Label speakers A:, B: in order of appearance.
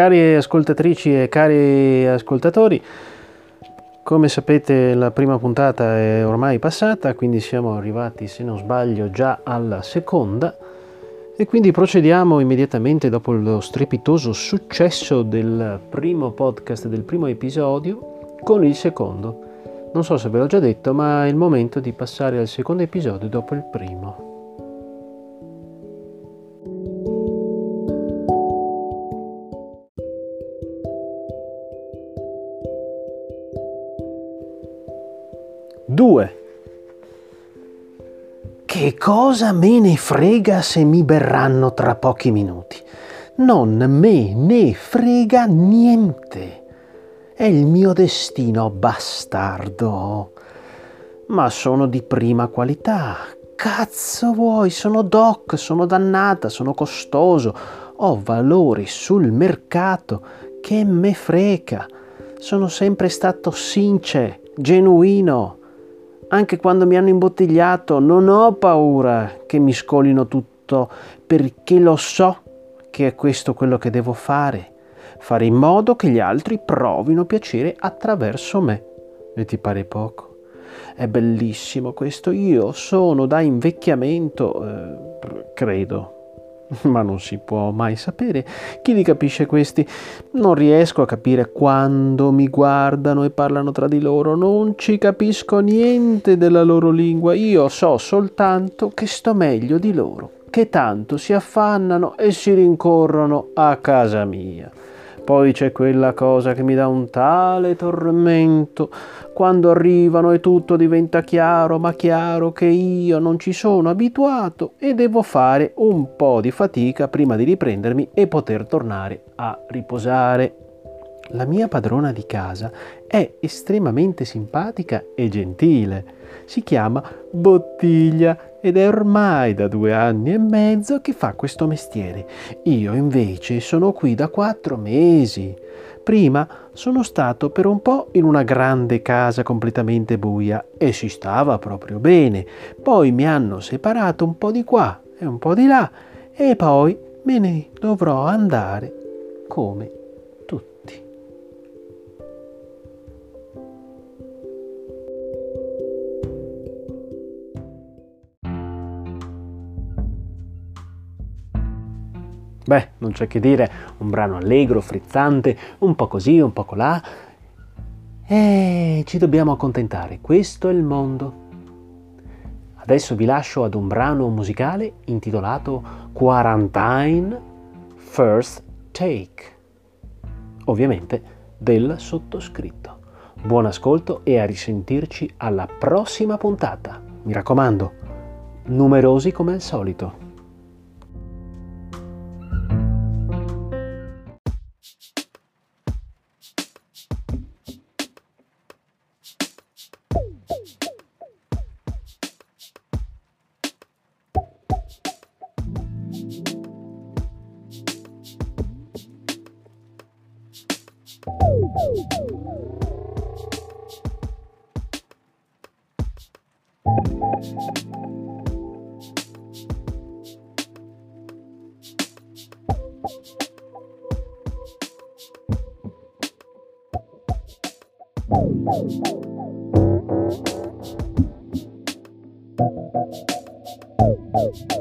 A: Cari ascoltatrici e cari ascoltatori, come sapete la prima puntata è ormai passata, quindi siamo arrivati, se non sbaglio, già alla seconda e quindi procediamo immediatamente dopo lo strepitoso successo del primo podcast, del primo episodio, con il secondo. Non so se ve l'ho già detto, ma è il momento di passare al secondo episodio dopo il primo. 2. Che cosa me ne frega se mi berranno tra pochi minuti? Non me ne frega niente. È il mio destino bastardo. Ma sono di prima qualità. Cazzo vuoi? Sono doc, sono dannata, sono costoso. Ho valori sul mercato. Che me frega. Sono sempre stato sincer, genuino anche quando mi hanno imbottigliato, non ho paura che mi scolino tutto, perché lo so che è questo quello che devo fare, fare in modo che gli altri provino piacere attraverso me. E ti pare poco? È bellissimo questo, io sono da invecchiamento, eh, credo, ma non si può mai sapere. Chi li capisce questi? Non riesco a capire quando mi guardano e parlano tra di loro, non ci capisco niente della loro lingua, io so soltanto che sto meglio di loro, che tanto si affannano e si rincorrono a casa mia. Poi c'è quella cosa che mi dà un tale tormento quando arrivano e tutto diventa chiaro, ma chiaro che io non ci sono abituato e devo fare un po' di fatica prima di riprendermi e poter tornare a riposare. La mia padrona di casa è estremamente simpatica e gentile. Si chiama Bottiglia ed è ormai da due anni e mezzo che fa questo mestiere. Io invece sono qui da quattro mesi. Prima sono stato per un po' in una grande casa completamente buia e si stava proprio bene. Poi mi hanno separato un po' di qua e un po' di là e poi me ne dovrò andare come Beh, non c'è che dire, un brano allegro, frizzante, un po' così, un po' colà. E ci dobbiamo accontentare, questo è il mondo. Adesso vi lascio ad un brano musicale intitolato Quarantine First Take, ovviamente del sottoscritto. Buon ascolto e a risentirci alla prossima puntata. Mi raccomando, numerosi come al solito. Thank